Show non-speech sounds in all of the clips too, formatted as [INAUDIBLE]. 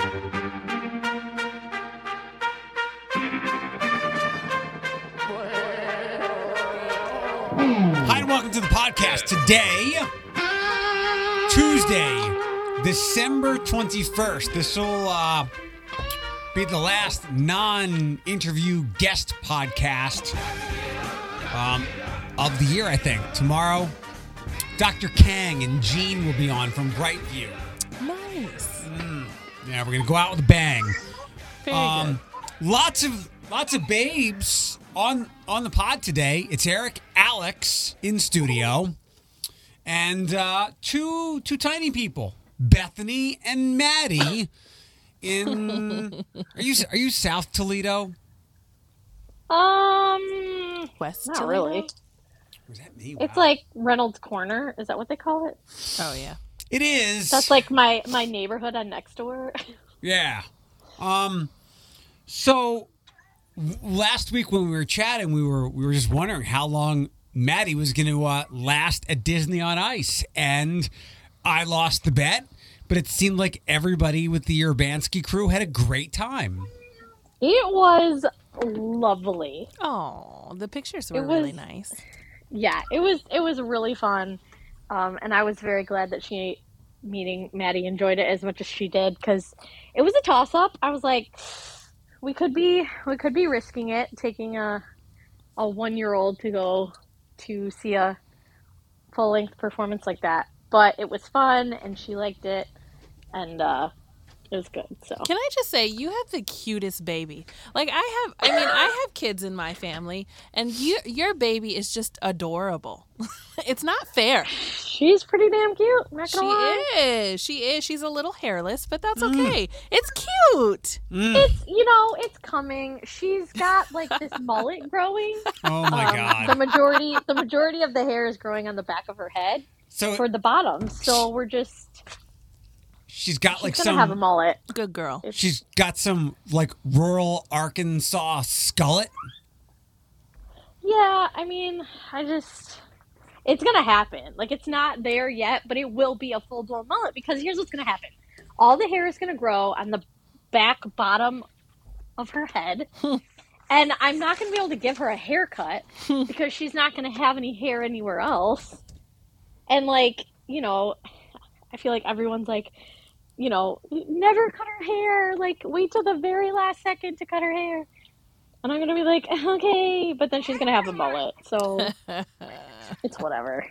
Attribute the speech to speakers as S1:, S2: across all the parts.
S1: Hi, and welcome to the podcast. Today, Tuesday, December 21st. This will uh, be the last non interview guest podcast um, of the year, I think. Tomorrow, Dr. Kang and Gene will be on from Brightview.
S2: Nice.
S1: Yeah, we're going to go out with a bang. Um, lots of lots of babes on on the pod today. It's Eric, Alex in studio, and uh, two two tiny people, Bethany and Maddie. In are you are you South Toledo?
S3: Um.
S2: West.
S3: not
S2: Toledo?
S3: really.
S1: Was that me?
S3: It's like Reynolds Corner. Is that what they call it?
S2: Oh yeah.
S1: It is.
S3: That's like my my neighborhood on next door. [LAUGHS]
S1: Yeah. Um. So last week when we were chatting, we were we were just wondering how long Maddie was going to uh, last at Disney on Ice, and I lost the bet. But it seemed like everybody with the Urbanski crew had a great time.
S3: it was lovely.
S2: Oh, the pictures were
S3: It
S2: really nice.
S3: Yeah, it was it was really fun, um, and I was very glad that she meeting Maddie enjoyed it as much as she did because it was a toss up. I was like, we could be we could be risking it taking a a one year old to go to see a full length performance like that, but it was fun and she liked it, and uh, it was good. So
S2: Can I just say you have the cutest baby? Like I have I mean, I have kids in my family and you your baby is just adorable. [LAUGHS] it's not fair.
S3: she's pretty damn cute. I'm not
S2: She
S3: gonna lie.
S2: is. She is. She's a little hairless, but that's okay. It's cute.
S1: Mm.
S3: It's you know it's coming. She's got like this mullet growing. [LAUGHS]
S1: Oh my
S3: Um,
S1: god!
S3: The majority, the majority of the hair is growing on the back of her head
S1: so
S3: for the bottom. So we're just
S1: she's got
S3: she's
S1: like
S3: gonna have a mullet.
S2: Good girl.
S1: She's got some like rural Arkansas skullet.
S3: Yeah, I mean, I just it's gonna happen. Like it's not there yet, but it will be a full blown mullet because here's what's gonna happen: all the hair is gonna grow on the back bottom of her head. [LAUGHS] And I'm not going to be able to give her a haircut [LAUGHS] because she's not going to have any hair anywhere else. And like, you know, I feel like everyone's like, you know, never cut her hair. Like, wait till the very last second to cut her hair. And I'm going to be like, [LAUGHS] okay. But then she's going to have a mullet. So [LAUGHS] it's whatever.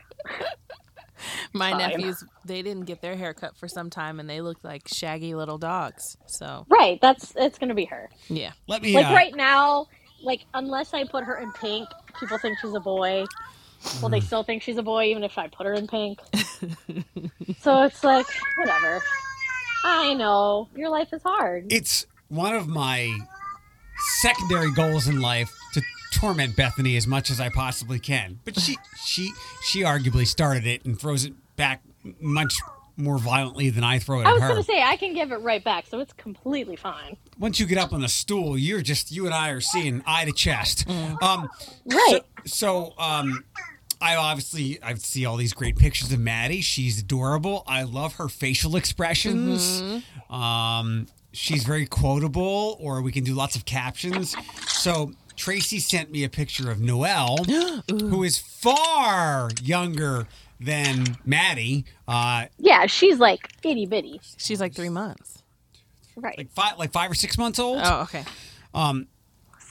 S2: My
S3: Fine.
S2: nephews, they didn't get their hair cut for some time and they looked like shaggy little dogs. So,
S3: Right. That's, it's going to be her.
S2: yeah.
S1: Let me.
S3: Like,
S1: uh,
S3: right now, like, unless I put her in pink, people think she's a boy. Well, they still think she's a boy even if I put her in pink. [LAUGHS] so it's like, whatever. I know. Your life is hard.
S1: it's one of my secondary goals in life to torment Bethany as much as I possibly can. But she she she arguably started it and throws it back much more violently than I throw it
S3: I was going to say, I can give it right back, so it's completely fine.
S1: Once you get up on the stool, you're just you and I are seeing eye to chest. Um,
S3: Right.
S1: So, so um, I obviously I see all these great pictures of Maddie. She's adorable. I love her facial expressions. Um, she's very quotable, or we can do lots of captions. So Tracy sent me a picture of Noelle, [GASPS] who is far younger than Maddie. Uh,
S3: Yeah, she's like itty bitty.
S2: She's like three months.
S3: Right.
S1: like five, like five or six months old.
S2: Oh, okay.
S1: Um,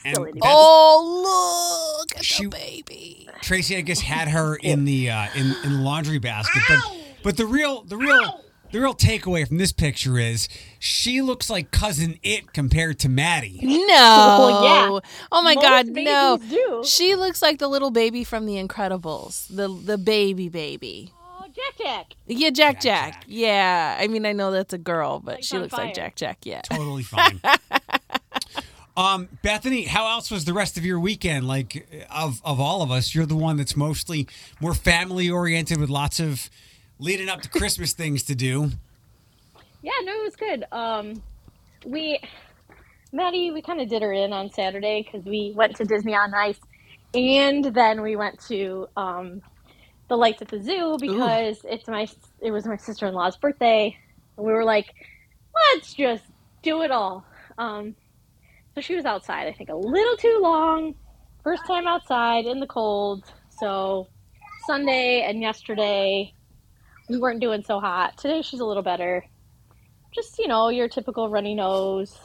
S1: and
S3: Still itty
S1: Beth-
S2: Oh, look at
S1: She-
S2: the baby.
S1: Tracy, I guess, had her in the uh, in in the laundry basket. But but the real the real the real takeaway from this picture is she looks like Cousin Itt compared to Maddie. [LAUGHS]
S2: No.
S3: Well, [LAUGHS] yeah.
S2: Oh my
S3: Most
S2: God, no.
S3: do.
S2: She looks like the little baby from The Incredibles, the the baby baby.
S3: Oh, Jack Jack.
S2: Yeah, Jack
S1: Jack
S2: Jack.
S1: Jack.
S2: Yeah, I mean I know that's a girl, but
S3: Lights
S2: she
S3: on
S2: looks like
S3: fire.
S2: Jack Jack. Yeah.
S1: Totally fine. [LAUGHS] Um, Bethany, how else was the rest of your weekend? Like, of of all of us, you're the one that's mostly more family oriented with lots of leading up to Christmas things to do.
S3: Yeah, no, it was good. Um, we, Maddie, we kind of did her in on Saturday because we went to Disney on Ice, and then we went to um, the lights at the zoo because it's my it was my sister in law's birthday, and we were like, let's just do it all. Um, so she was outside, I think, a little too long. First time outside in the cold. So Sunday and yesterday, we weren't doing so hot. Today she's a little better. Just, you know, your typical runny nose.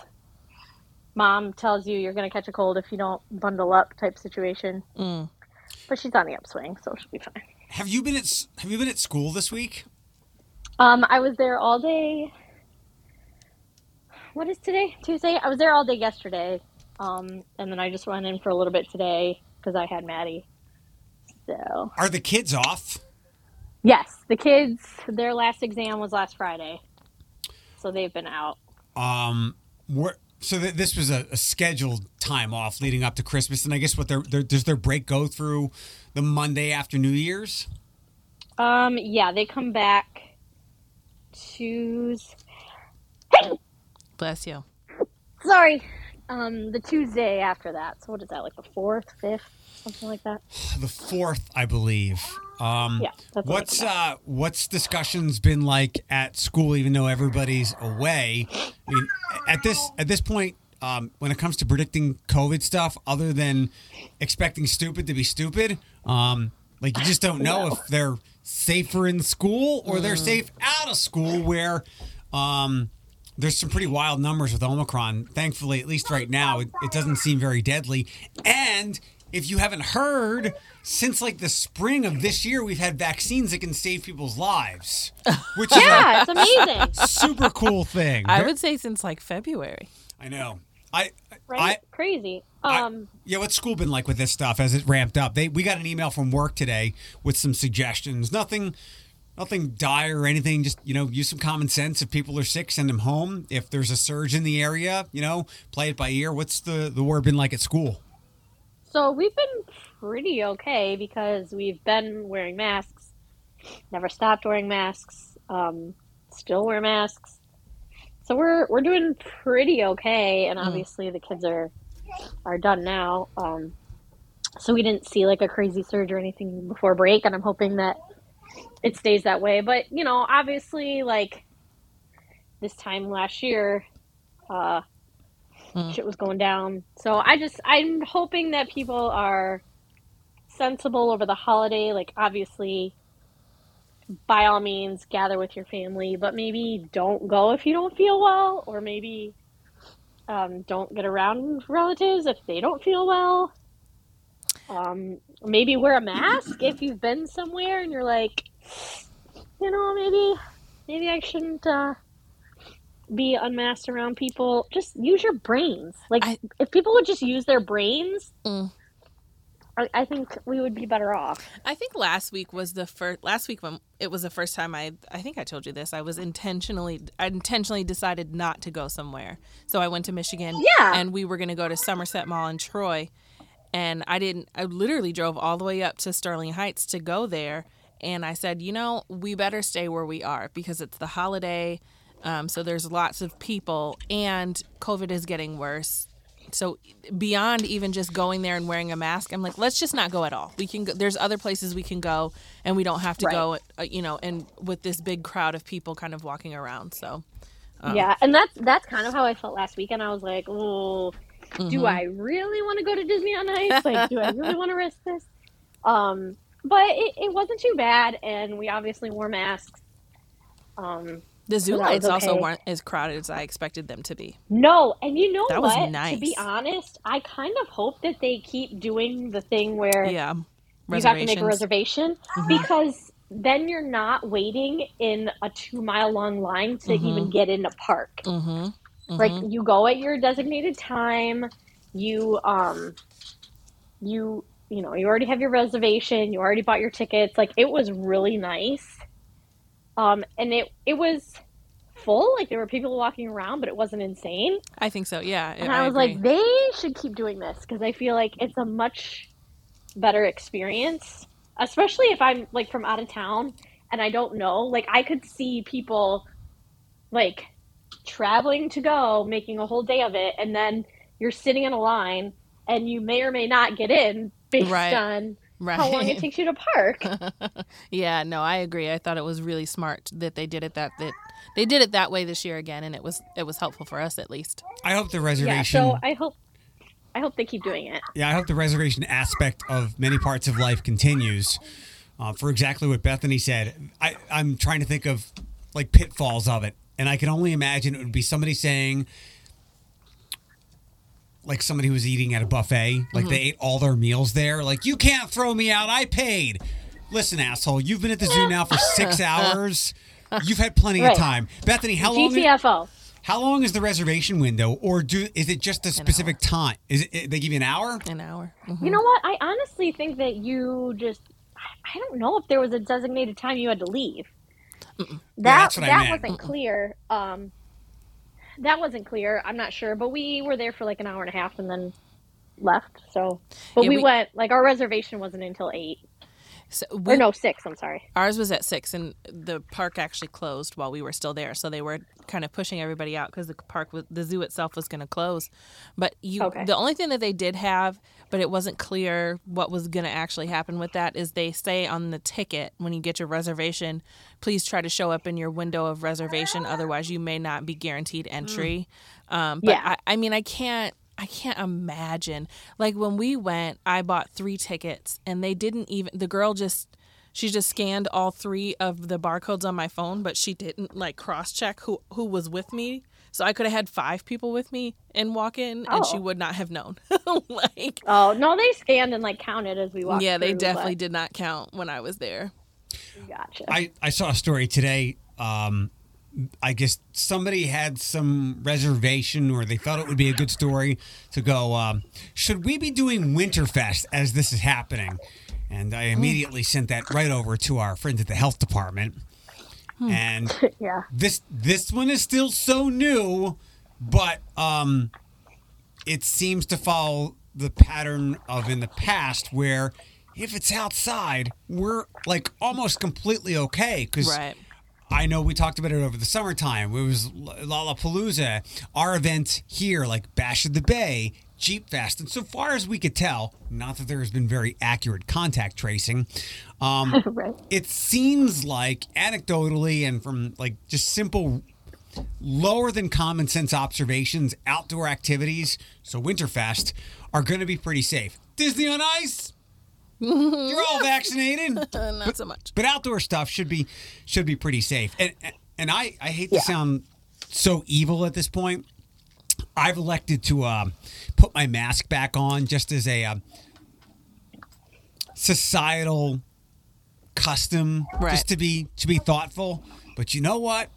S3: Mom tells you you're going to catch a cold if you don't bundle up type situation.
S2: Mm.
S3: But she's on the upswing, so she'll be fine.
S1: Have you been at Have you been at school this week?
S3: Um, I was there all day. What is today? Tuesday. I was there all day yesterday, um, and then I just went in for a little bit today because I had Maddie. So
S1: Are the kids off?
S3: yes, the kids. Their last exam was last Friday, so they've been out.
S1: Um, where, so th- this was a, a scheduled time off leading up to Christmas, and I guess what their, their does their break go through the Monday after New Year's?
S3: Um, yeah, they come back Tuesday.
S2: Bless you.
S3: Sorry, um, the Tuesday after that. So what is that? Like the fourth, fifth, something like that.
S1: The fourth, I believe. Um,
S3: Yeah, that's what
S1: what's uh, what's discussions been like at school, even though everybody's away? I mean, at this at this point, um, when it comes to predicting COVID stuff, other than expecting stupid to be stupid, um, like you just don't know if they're safer in school or they're safe out of school, where um, there's some pretty wild numbers with Omicron. Thankfully, at least right now, it, it doesn't seem very deadly. And if you haven't heard, since like the spring of this year, we've had vaccines that can save people's lives, [LAUGHS] which is
S3: Yeah, it's amazing,
S1: super cool thing.
S2: I would say since like February.
S1: I know. I,
S3: right?
S1: I,
S3: Crazy.
S1: I-
S3: Um,
S1: yeah, what's school been like with this stuff as it ramped up? They we got an email from work today with some suggestions. Nothing nothing dire or anything, just you know, use some common sense. If people are sick, send them home. If there's a surge in the area, you know, play it by ear. What's the the word been like at school?
S3: So we've been pretty okay because we've been wearing masks, never stopped wearing masks, um, still wear masks. So we're we're doing pretty okay, and
S2: Mm.
S3: obviously the kids are are done now. Um, so we didn't see like a crazy surge or anything before break, and I'm hoping that it stays that way. But you know, obviously, like this time last year, uh,
S2: Mm.
S3: shit was going down. So I just I'm hoping that people are sensible over the holiday. Like obviously, by all means, gather with your family, but maybe don't go if you don't feel well, or maybe um, don't get around relatives if they don't feel well. Um, maybe wear a mask if you've been somewhere and you're like, you know, maybe maybe I shouldn't uh, be unmasked around people. Just use your brains. Like
S2: I-
S3: if people would just use their brains,
S2: Mm.
S3: I, I think we would be better off.
S2: I think last week was the first. Last week when it was the first time I. I think I told you this. I was intentionally. I intentionally decided not to go somewhere. So I went to Michigan.
S3: Yeah.
S2: And we were going to go to Somerset Mall in Troy, and I didn't. I literally drove all the way up to Sterling Heights to go there. And I said, you know, we better stay where we are because it's the holiday. Um, so there's lots of people, and COVID is getting worse. So beyond even just going there and wearing a mask, I'm like, let's just not go at all. We can go, there's other places we can go, and we don't have to
S3: Right.
S2: go, uh, you know, and with this big crowd of people kind of walking around. So
S3: yeah, and that's that's kind of how I felt last weekend. I was like, oh,
S2: Mm-hmm.
S3: do I really want to go to Disney on [LAUGHS] Ice? Like, do I really want to risk this? Um, but it, it wasn't too bad, and we obviously wore masks. Um,
S2: the zoo
S3: was
S2: lights also weren't as crowded as I expected them to be.
S3: no, and you know
S2: That was
S3: what?
S2: nice.
S3: To be honest, I kind of hope that they keep doing the thing where
S2: Yeah,
S3: you have to make a reservation because then you're not waiting in a two mile long line to even get in a park.
S2: Mm-hmm.
S3: Like you go at your designated time, you um you you know, you already have your reservation, you already bought your tickets. Like it was really nice. Um and it it was full, like there were people walking around, but it wasn't insane.
S2: I think so. Yeah,
S3: And I, was
S2: agree.
S3: like, they should keep doing this because I feel like it's a much better experience, especially if I'm like from out of town and I don't know. Like, I could see people like traveling to go, making a whole day of it, and then you're sitting in a line and you may or may not get in based
S2: Right.
S3: on
S2: right.
S3: how long it takes you to park. [LAUGHS]
S2: yeah, no, I agree. I thought it was really smart that they did it that that they did it that way this year again, and it was it was helpful for us at least.
S1: I hope the
S3: yeah,
S1: reservation.
S3: so I hope I hope they keep doing it.
S1: Yeah, I hope the reservation aspect of many parts of life continues. Uh, for exactly what Bethany said, I, I'm trying to think of like pitfalls of it, and I can only imagine it would be somebody saying, like somebody who was eating at a buffet, like they ate all their meals there. Like you can't throw me out, I paid. Listen, asshole, you've been at the zoo now for six [LAUGHS] hours. You've had plenty of time. Bethany, how long?
S3: GTFO.
S1: How long is the reservation window, or do is it just a specific time? Is it they give you an hour?
S2: An hour. Mhm.
S3: You know what? I honestly think that you just I don't know if there was a designated time you had to leave. That
S1: I
S3: that wasn't clear. Um that wasn't clear. I'm not sure, but we were there for like an hour and a half and then left. So, but
S2: Yeah,
S3: we,
S2: we-
S3: went like our reservation wasn't until 8.
S2: So
S3: Or no, 6, I'm sorry.
S2: Ours was at six, and the park actually closed while we were still there. So they were kind of pushing everybody out because the park, was, the zoo itself, was going to close. But you,
S3: Okay.
S2: the only thing that they did have, but it wasn't clear what was going to actually happen with that, is they say on the ticket when you get your reservation, please try to show up in your window of reservation, otherwise you may not be guaranteed entry. Um, but
S3: Yeah.
S2: I, I mean, I can't. I can't imagine. Like when we went, I bought three tickets and they didn't even the girl just she just scanned all three of the barcodes on my phone, but she didn't like cross check who who was with me. So I could have had five people with me and walk in and she
S3: Oh.
S2: would not have known. [LAUGHS] like
S3: Oh, no, they scanned and like counted as we walked
S2: yeah, they
S3: through,
S2: definitely
S3: but-
S2: did not count when I was there.
S3: Gotcha.
S1: I, I saw a story today. Um, I guess somebody had some reservation or they thought it would be a good story to go, um, should we be doing Winterfest as this is happening? And I immediately sent that right over to our friends at the health department. And [LAUGHS]
S3: yeah.
S1: this this one is still so new, but um, it seems to follow the pattern of in the past where if it's outside, we're like almost completely okay because
S2: Right.
S1: I know we talked about it over the summertime. It was Lollapalooza, our event here, like Bash of the Bay, Jeep Fest, and so far as we could tell, not that there has been very accurate contact tracing, um, [LAUGHS]
S3: right.
S1: it seems like anecdotally and from like just simple lower than common sense observations outdoor activities so winterfest are going to be pretty safe disney on ice [LAUGHS] you're all vaccinated [LAUGHS]
S2: not so much.
S1: but outdoor stuff should be should be pretty safe and and i i hate to
S3: Yeah.
S1: sound so evil at this point i've elected to um, put my mask back on just as a um, societal custom
S2: Right.
S1: just to be to be thoughtful but you know what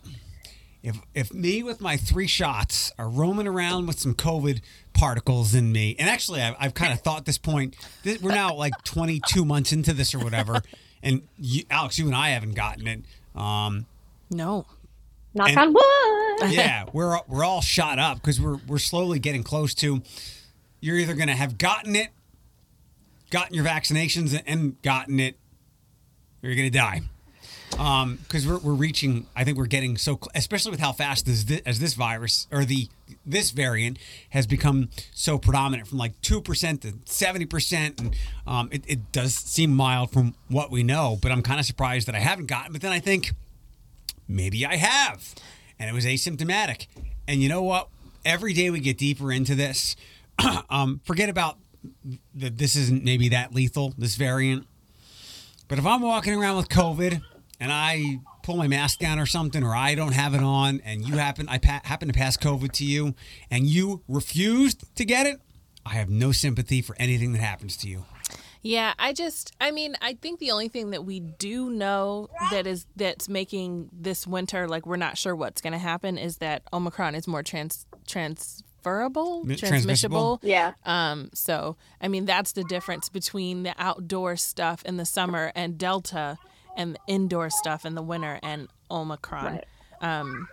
S1: if if me with my three shots are roaming around with some COVID particles in me, and actually I've, I've kind of thought this point, this, we're now like 22 months into this or whatever, [LAUGHS] and you, Alex, you and I haven't gotten it. Um,
S2: No.
S3: Knock
S1: And-
S3: on wood. [LAUGHS]
S1: yeah, we're we're all shot up because we're we're slowly getting close to. You're either going to have gotten it, gotten your vaccinations, and gotten it, or you're going to die. Um, because we're we're reaching. I think we're getting so, cl- especially with how fast this, thi- as this virus or the this variant has become so predominant from like two percent to seventy percent, and um, it, it does seem mild from what we know. But I'm kind of surprised that I haven't gotten. But then I think maybe I have. And it was asymptomatic. And you know what? Every day we get deeper into this, [CLEARS THROAT] um, forget about that this isn't maybe that lethal, this variant. But if I'm walking around with COVID and I pull my mask down or something, or I don't have it on, and you happen, I pa- happen to pass COVID to you, and you refused to get it, I have no sympathy for anything that happens to you.
S2: Yeah, I just I mean, I think the only thing that we do know that is that's making this winter like we're not sure what's going to happen is that Omicron is more trans transferable, transmissible.
S3: Yeah.
S2: Um so I mean that's the difference between the outdoor stuff in the summer and Delta and the indoor stuff in the winter and Omicron.
S3: Right.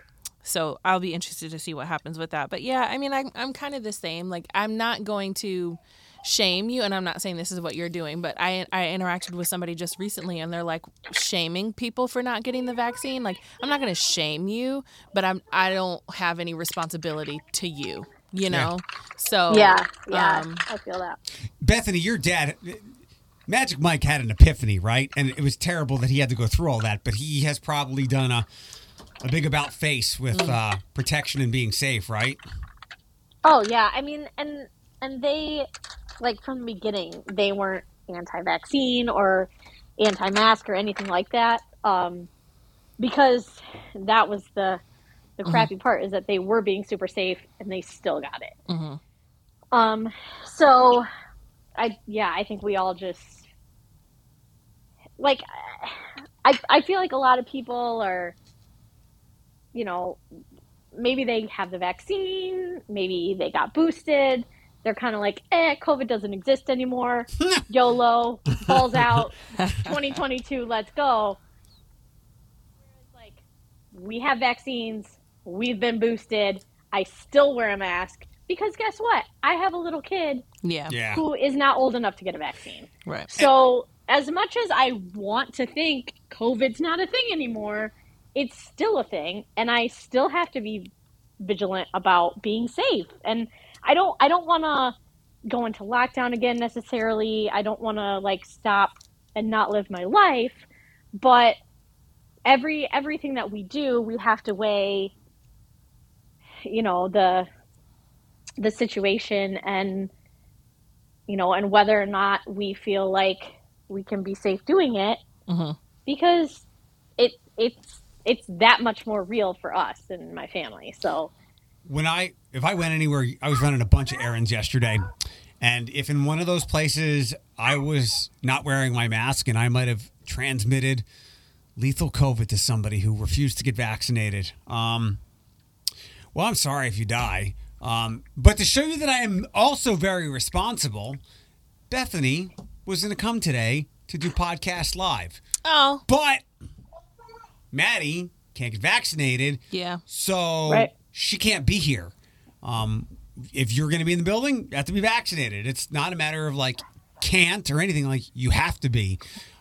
S2: So I'll be interested to see what happens with that. But yeah, I mean, I'm, I'm kind of the same. Like, I'm not going to shame you, and I'm not saying this is what you're doing, but I, I interacted with somebody just recently, and they're like shaming people for not getting the vaccine. Like, I'm not going to shame you, but I'm, I don't have any responsibility to you, you know? So,
S3: Yeah. Yeah.
S2: um,
S3: I feel that.
S1: Bethany, your dad, Magic Mike had an epiphany, right? And it was terrible that he had to go through all that, but he has probably done a a big about face with uh, protection and being safe, right?
S3: Oh yeah, I mean, and and they like from the beginning they weren't anti-vaccine or anti-mask or anything like that, um, because that was the the crappy part is that they were being super safe and they still got it.
S2: Mhm.
S3: Um, so I yeah, I think we all just like I I feel like a lot of people are you know maybe they have the vaccine, maybe they got boosted. They're kind of like, eh, COVID doesn't exist anymore. [LAUGHS] YOLO, falls [LAUGHS] out, 2022, let's go. Like, we have vaccines, we've been boosted, I still wear a mask because guess what? I have a little kid
S2: Yeah.
S1: Yeah.
S3: who is not old enough to get a vaccine.
S2: Right.
S3: So, as much as I want to think COVID's not a thing anymore, it's still a thing, and I still have to be vigilant about being safe. And I don't, I don't want to go into lockdown again necessarily. I don't want to like stop and not live my life, but every everything that we do, we have to weigh, you know, the the situation and you know, and whether or not we feel like we can be safe doing it
S2: Mhm.
S3: because it it's it's that much more real for us and my family. So
S1: when I if I went anywhere, I was running a bunch of errands yesterday, and if in one of those places I was not wearing my mask and I might have transmitted lethal COVID to somebody who refused to get vaccinated, um, well, I'm sorry if you die. Um, but to show you that I am also very responsible, Bethany was going to come today to do podcast live,
S2: Oh,
S1: but Maddie can't get vaccinated.
S2: yeah.
S1: So
S3: Right.
S1: She can't be here. Um, if you're going to be in the building, you have to be vaccinated. It's not a matter of like can't or anything like you have to be.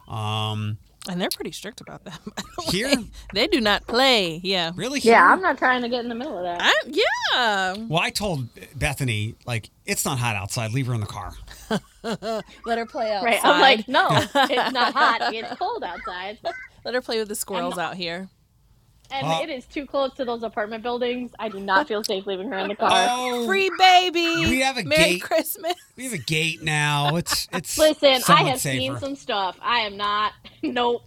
S1: Um,
S2: And they're pretty strict about that. [LAUGHS] the
S1: Here?
S2: way. They do not play. Yeah.
S1: really?
S3: yeah. I'm not trying to get in the middle of that.
S2: I, yeah.
S1: Well, I told Bethany like it's not hot outside. Leave her in the car. [LAUGHS]
S2: Let her play outside.
S3: Right. I'm like, no, it's not hot. [LAUGHS] It's cold outside.
S2: Let her play with the squirrels out here.
S3: And
S1: Uh,
S3: it is too close to those apartment buildings. I do not feel safe leaving her in the car.
S1: Oh,
S2: Free baby.
S1: We have a
S2: Merry
S1: gate.
S2: Christmas.
S1: we have a gate now. It's it's. [LAUGHS]
S3: Listen, I
S1: somewhat
S3: have seen some stuff. I am not. [LAUGHS] Nope.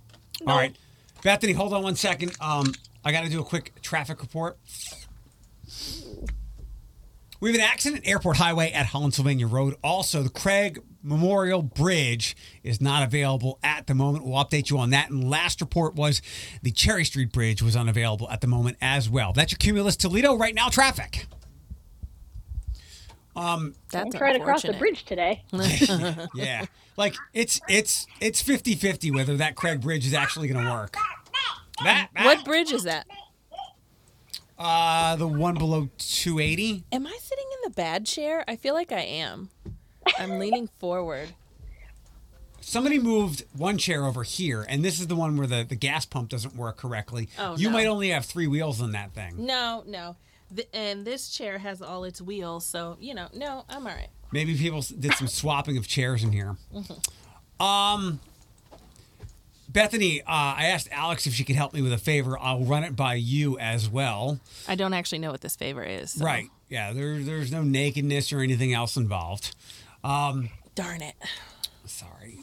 S1: All right, Bethany, hold on one second. Um, I got to do a quick traffic report. We have an accident Airport Highway at Holland Sylvania Road. Also, the Craig Memorial Bridge is not available at the moment. We'll update you on that. And last report was the Cherry Street Bridge was unavailable at the moment as well. That's your Cumulus Toledo right now traffic.
S2: Um, That's
S3: I'm trying to cross the bridge today. [LAUGHS] [LAUGHS]
S1: Yeah. Like it's it's it's 50-50 whether that Craig Bridge is actually going to work. That, that
S2: What bridge is that?
S1: uh the one below 280.
S2: Am I sitting in the bad chair? I feel like I am. I'm leaning forward.
S1: Somebody moved one chair over here, and this is the one where the, the gas pump doesn't work correctly.
S2: Oh,
S1: you
S2: no.
S1: might only have three wheels on that thing.
S2: No, no. The, and this chair has all its wheels, so you know, no, I'm all right.
S1: Maybe people did some swapping of chairs in here.
S2: Mm-hmm.
S1: Um, Bethany, uh, I asked Alex if she could help me with a favor. I'll run it by you as well.
S2: I don't actually know what this favor is. so-
S1: Right? Yeah. There, there's no nakedness or anything else involved. Um,
S2: Darn it.
S1: sorry.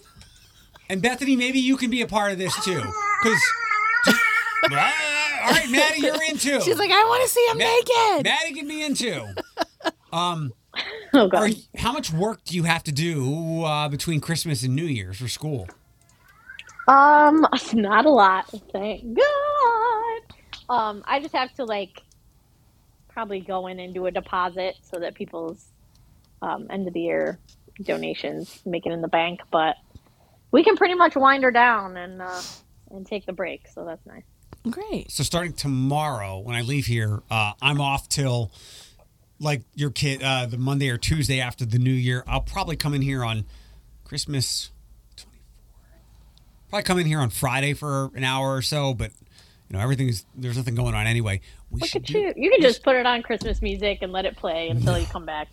S1: And Bethany, maybe you can be a part of this too, because. [LAUGHS] all right, Maddie, you're in too.
S2: She's like, I want to see him
S1: Ma-
S2: naked.
S1: Maddie can be in too. [LAUGHS]
S3: Oh god.
S1: you- how much work do you have to do uh, between Christmas and New Year's for school?
S3: Um, [LAUGHS] not a lot. Thank God. Um, I just have to like probably go in and do a deposit so that people's um, end of the year donations make it in the bank. But we can pretty much wind her down and uh, and take the break. So that's nice.
S2: Great.
S1: So starting tomorrow, when I leave here, uh, I'm off till like your kid uh, the Monday or Tuesday after the New Year. I'll probably come in here on Christmas. 24. Probably come in here on Friday for an hour or so, but you know everything's there's nothing going on anyway. We
S3: Look at
S1: do,
S3: you. You can just put it on Christmas music and let it play until you come back.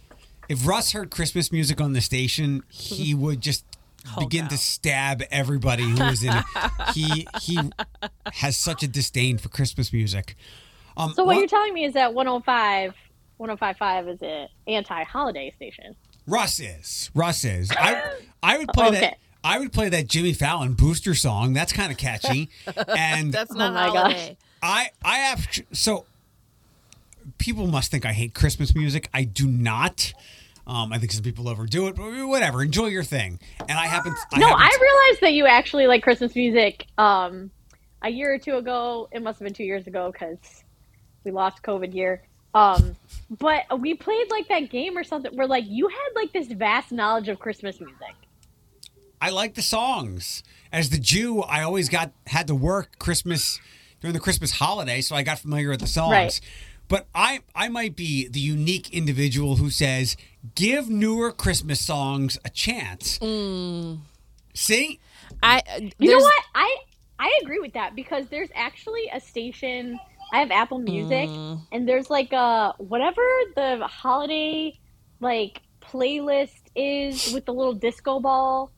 S1: If Russ heard Christmas music on the station, he [LAUGHS] would just begin to stab everybody who is in it. [LAUGHS] he he has such a disdain for Christmas music. Um,
S3: So what
S1: one-
S3: you're telling me is that 105, 1055 is an anti-holiday station.
S1: Russ is. Russ is. I [LAUGHS] I would play that. I would play that Jimmy Fallon booster song. That's kind of catchy. And
S2: That's
S3: Oh
S2: not
S3: my gosh.
S1: I I have so people must think I hate Christmas music. I do not. Um, I think some people overdo it, but whatever. Enjoy your thing. And I happen. I
S3: no,
S1: happen
S3: I realized that you actually like Christmas music. Um, a year or two ago, it must have been two years ago because we lost COVID year. Um, but we played like that game or something where like you had like this vast knowledge of Christmas music.
S1: I like the songs. As the Jew, I always got had to work Christmas during the Christmas holiday, so I got familiar with the songs.
S3: Right.
S1: But I I might be the unique individual who says give newer Christmas songs a chance. See,
S2: I
S3: You know what? I I agree with that because there's actually a station. I have Apple Music,
S2: Mm.
S3: and there's like a whatever the holiday like playlist is with the little disco ball.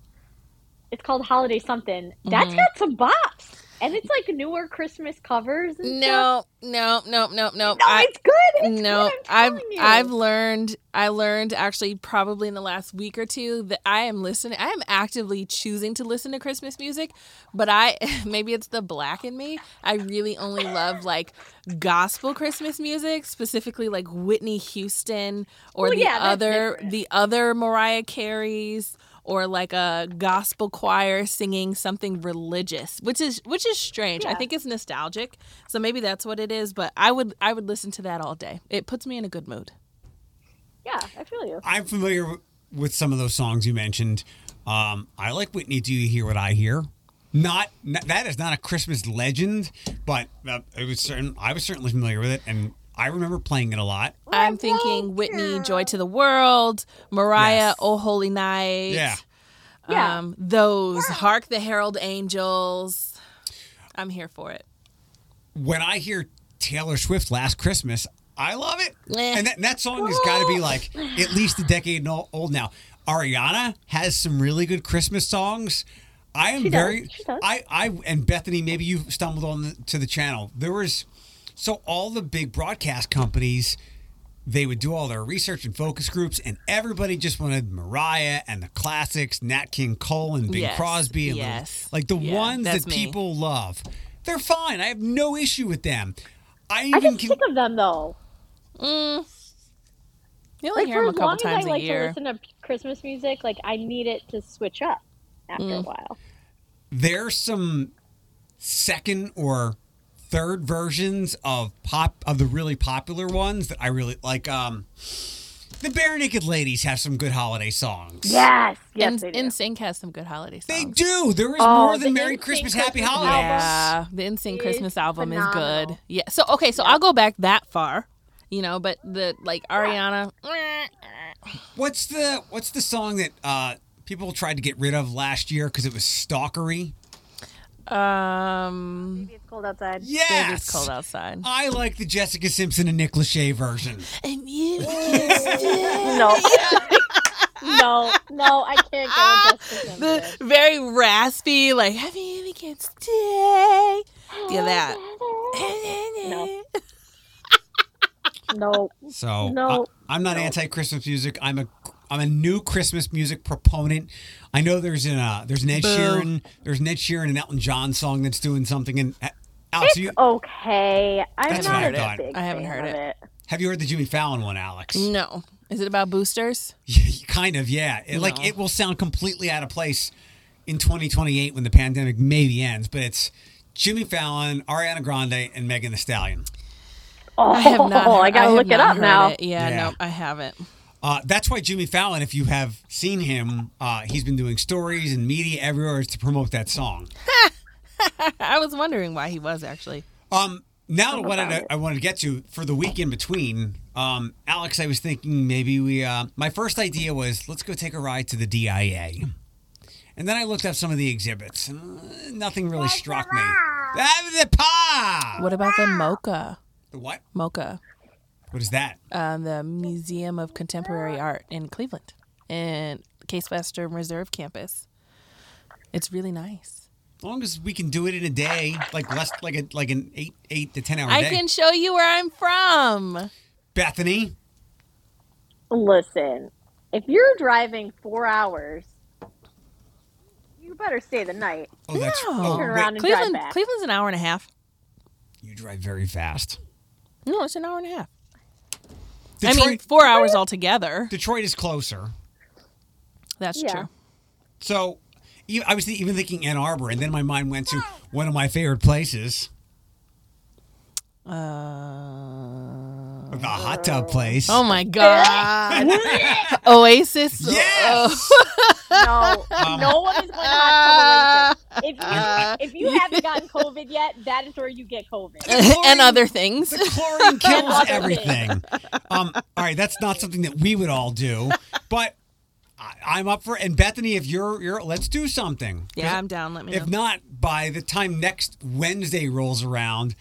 S3: It's called Holiday something. That's
S2: Mhm.
S3: got some bops, and it's like newer Christmas covers. And stuff.
S2: No, no, no, no, no.
S3: no, it's good. It's
S2: no,
S3: good,
S2: I've
S3: you.
S2: I've learned I learned actually probably in the last week or two that I am listening I am actively choosing to listen to Christmas music, but I [LAUGHS] maybe it's the black in me. I really only love like gospel Christmas music, specifically like Whitney Houston or
S3: Well,
S2: the
S3: yeah,
S2: other
S3: different.
S2: the other Mariah Carey's or like a gospel choir singing something religious, which is which is strange. I think it's nostalgic, so maybe that's what it is. But I would I would listen to that all day. It puts me in a good mood.
S3: yeah, I feel you.
S1: I'm familiar with some of those songs you mentioned. Um, I like Whitney. Do you hear what I hear? Not, not that is not a Christmas legend, but uh, it was certain. I was certainly familiar with it, and I remember playing it a lot.
S2: I'm thinking Whitney, Joy to the World, Mariah,
S1: Yes.
S2: Oh Holy Night.
S1: Yeah.
S3: Yeah.
S2: Um, those Hark the Herald Angels. I'm here for it.
S1: When I hear Taylor Swift "Last Christmas," I love it,
S2: Eh.
S1: and that, and that song has got to be like at least a decade old now. Ariana has some really good Christmas songs. I am
S3: She does.
S1: very.
S3: She does.
S1: I I and Bethany, maybe you stumbled on the, to the channel. There was so all the big broadcast companies. They would do all their research and focus groups, and everybody just wanted Mariah and the classics, Nat King Cole and Bing
S2: Yes,
S1: Crosby, and Little-
S2: yes.
S1: like the
S2: Yeah,
S1: ones that
S2: me.
S1: people love. They're fine. I have no issue with them. I
S3: I
S1: even
S3: get
S1: can.
S3: sick of them though.
S2: Mm. You only
S3: Like
S2: hear
S3: for
S2: them a
S3: as
S2: couple
S3: long as I
S2: times a
S3: like to
S2: year.
S3: listen to Christmas music, like I need it to switch up after
S2: Mm.
S3: a while.
S1: there's some second or third versions of pop of the really popular ones that I really like. Um, the Barenaked Ladies have some good holiday songs.
S3: Yes, yes,
S2: In,
S3: they do.
S2: NSYNC has some good holiday songs.
S1: They do. There is
S3: Oh,
S1: more
S3: the
S1: than Merry
S3: NSYNC
S1: Christmas, Happy
S3: Christmas
S1: Holidays.
S3: album.
S2: Yeah, the NSYNC
S3: is
S2: Christmas album is
S3: phenomenal.
S2: good. Yeah. So okay, so I'll go back that far, you know, but the like Ariana.
S1: What's the What's the song that uh, people tried to get rid of last year because it was stalkery?
S2: Um,
S3: Maybe it's cold outside.
S1: Yes,
S2: it's cold outside.
S1: I like the Jessica Simpson and Nick Lachey version.
S2: And you [LAUGHS]
S3: No, [LAUGHS] no, no, I can't go with Jessica [LAUGHS]
S2: the
S3: Simpson.
S2: very raspy, like have you ever can stay? Yeah, that.
S3: No. No,
S1: So
S3: No.
S1: I, am not
S3: No.
S1: anti-Christmas music. I'm a I'm a new Christmas music proponent. I know there's an uh, there's an Ed
S2: Boo.
S1: Sheeran there's an Ed Sheeran and Elton John song that's doing something. And uh, Alex, you,
S3: okay. I'm not
S1: what I
S3: a
S1: thought.
S3: big
S2: I haven't heard
S3: of
S2: it.
S1: have you heard the Jimmy Fallon one, Alex?
S2: No. Is it about boosters? [LAUGHS]
S1: kind of, yeah. It, Like it will sound completely out of place in 2028 when the pandemic maybe ends, but it's Jimmy Fallon, Ariana Grande, and Megan Thee Stallion.
S3: Oh,
S2: I have not. [LAUGHS]
S3: I gotta
S2: have
S3: look it up now.
S2: it. Yeah,
S1: Yeah.
S2: no, I haven't.
S1: Uh, that's why Jimmy Fallon, if you have seen him, uh, he's been doing stories and media everywhere to promote that song. [LAUGHS]
S2: I was wondering why he was actually.
S1: Um, now what I,
S3: it.
S1: I wanted to get to for the week in between, um, Alex, I was thinking maybe we. Uh, my first idea was let's go take a ride to the DIA, and then I looked up some of the exhibits. uh, nothing really struck me. The pa.
S2: What about the MOCA?
S1: The what?
S2: MOCA,
S1: What is that?
S2: uh, the Museum of Contemporary Art in Cleveland, and Case Western Reserve campus. It's really nice.
S1: As long as we can do it in a day, like less like a like an eight eight to ten hour day.
S2: I
S1: day.
S2: can show you where I'm from.
S1: Bethany,
S3: Listen, if you're driving four hours, you better stay the night.
S1: oh that's
S2: No.
S1: oh,
S3: Turn around and drive back.
S2: Cleveland's an hour and a half.
S1: you drive very fast.
S2: No, it's an hour and a half.
S1: Detroit,
S2: I mean, four hours altogether.
S1: Detroit is closer.
S2: That's
S3: Yeah.
S2: true.
S1: So I was even thinking Ann Arbor, and then my mind went to one of my favorite places,
S2: Uh,
S1: the hot tub place.
S2: oh my God. [LAUGHS] Oasis.
S1: yes.
S3: No,
S1: Um,
S3: no one is going to hot tub Oasis. If you if you haven't gotten COVID yet, that is where you get COVID.
S2: Oh. [LAUGHS] and other things.
S1: The chlorine [LAUGHS] kills everything. Um, all right, that's not something that we would all do, but I, I'm up for. it. And Bethany, if you're, you're, let's do something.
S2: Yeah, I'm down. Let me know.
S1: If not, by the time next Wednesday rolls around,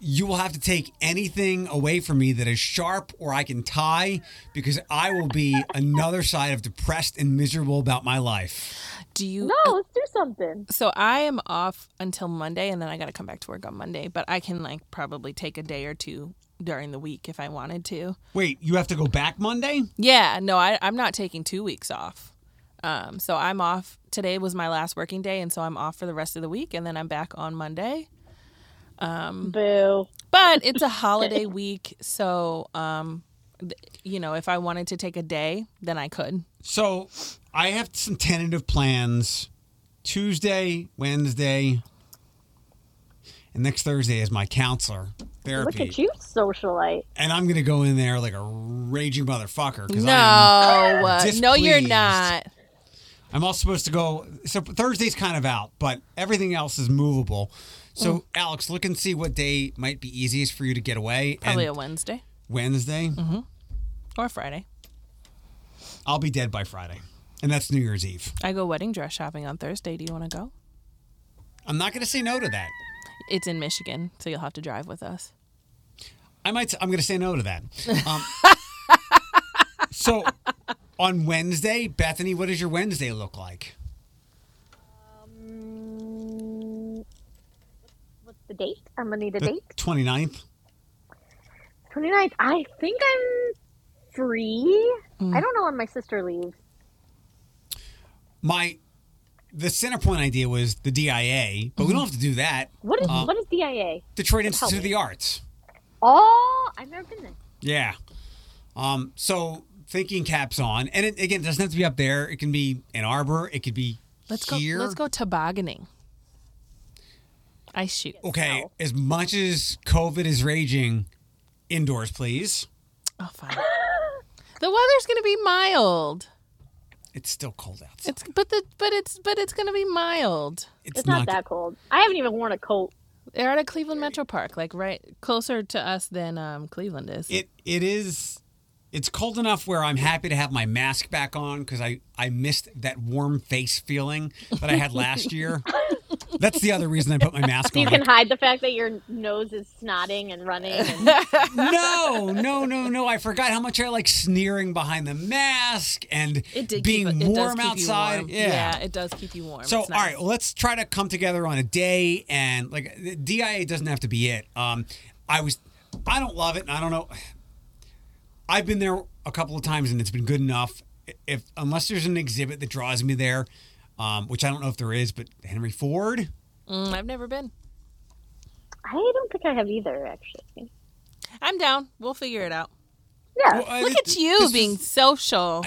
S1: you will have to take anything away from me that is sharp or I can tie because I will be another side of depressed and miserable about my life.
S2: Do you?
S3: No, let's do something.
S2: So I am off until Monday, and then I got to come back to work on Monday. But I can like probably take a day or two during the week if I wanted to.
S1: Wait, you have to go back Monday?
S2: Yeah, no, I, I'm not taking two weeks off. Um, so I'm off. Today was my last working day, and so I'm off for the rest of the week, and then I'm back on Monday.
S3: Boo.
S2: But it's a [LAUGHS] holiday week, so um, th- you know, if I wanted to take a day, then I could.
S1: So I have some tentative plans Tuesday, Wednesday, and next Thursday is my counselor therapy.
S3: Look at you, socialite.
S1: And I'm going to go in there like a raging motherfucker because
S2: No, uh, no, you're not.
S1: I'm also supposed to go. So Thursday's kind of out, but everything else is movable. So
S2: Mm.
S1: Alex, look and see what day might be easiest for you to get away.
S2: Probably a
S1: and
S2: Wednesday
S1: Wednesday.
S2: or Friday.
S1: I'll be dead by Friday, and that's New Year's Eve.
S2: I go wedding dress shopping on Thursday. Do you want to go?
S1: I'm not going to say no to that.
S2: It's in Michigan, so you'll have to drive with us.
S1: I might. I'm going to say no to that. Um, [LAUGHS] so on Wednesday, Bethany, what does your Wednesday look like?
S3: The date? I'm gonna need a
S1: The
S3: date.
S1: 29th.
S3: 29th. I think I'm free.
S2: Mm.
S3: I don't know when my sister leaves.
S1: My the center point idea was the DIA, but we don't have to do that.
S3: What is
S1: Uh,
S3: what is DIA?
S1: Detroit
S3: Help
S1: Institute of the Arts.
S3: Oh, I've never been there.
S1: Yeah. Um. So thinking caps on, and it, again, it doesn't have to be up there. It can be Ann Arbor. It could be
S2: Let's
S1: here.
S2: go. Let's go tobogganing. Ice shoot.
S1: Okay.
S3: No.
S1: As much as COVID is raging, indoors, please.
S2: Oh, fine. the weather's gonna be mild.
S1: It's still cold outside.
S2: It's but the but it's but it's gonna be mild.
S3: It's, not, that cold. I haven't even worn a coat.
S2: They're at a Cleveland Metro Park, like right closer to us than um, Cleveland is.
S1: It it is. It's cold enough where I'm happy to have my mask back on because I I missed that warm face feeling that I had last [LAUGHS] year. That's the other reason I put my mask
S3: on. You can hide the fact that your nose is snotting and running. And [LAUGHS]
S1: no, no, no, no. I forgot how much I like sneering behind the mask and
S2: it
S1: being
S2: keep,
S1: warm
S2: keep
S1: outside.
S2: warm.
S1: Yeah.
S2: it does keep you warm.
S1: So,
S2: It's
S1: all
S2: nice.
S1: right, well, let's try to come together on a day, and like the DIA doesn't have to be it. Um, I was, I don't love it, and I don't know. I've been there a couple of times, and it's been good enough. If unless there's an exhibit that draws me there, um, which I don't know if there is, but Henry Ford.
S2: Mm, I've never been.
S3: I don't think I have either, actually.
S2: I'm down. We'll figure it out.
S3: Yeah.
S1: Well, I-
S2: Look at you being
S1: is-
S2: social.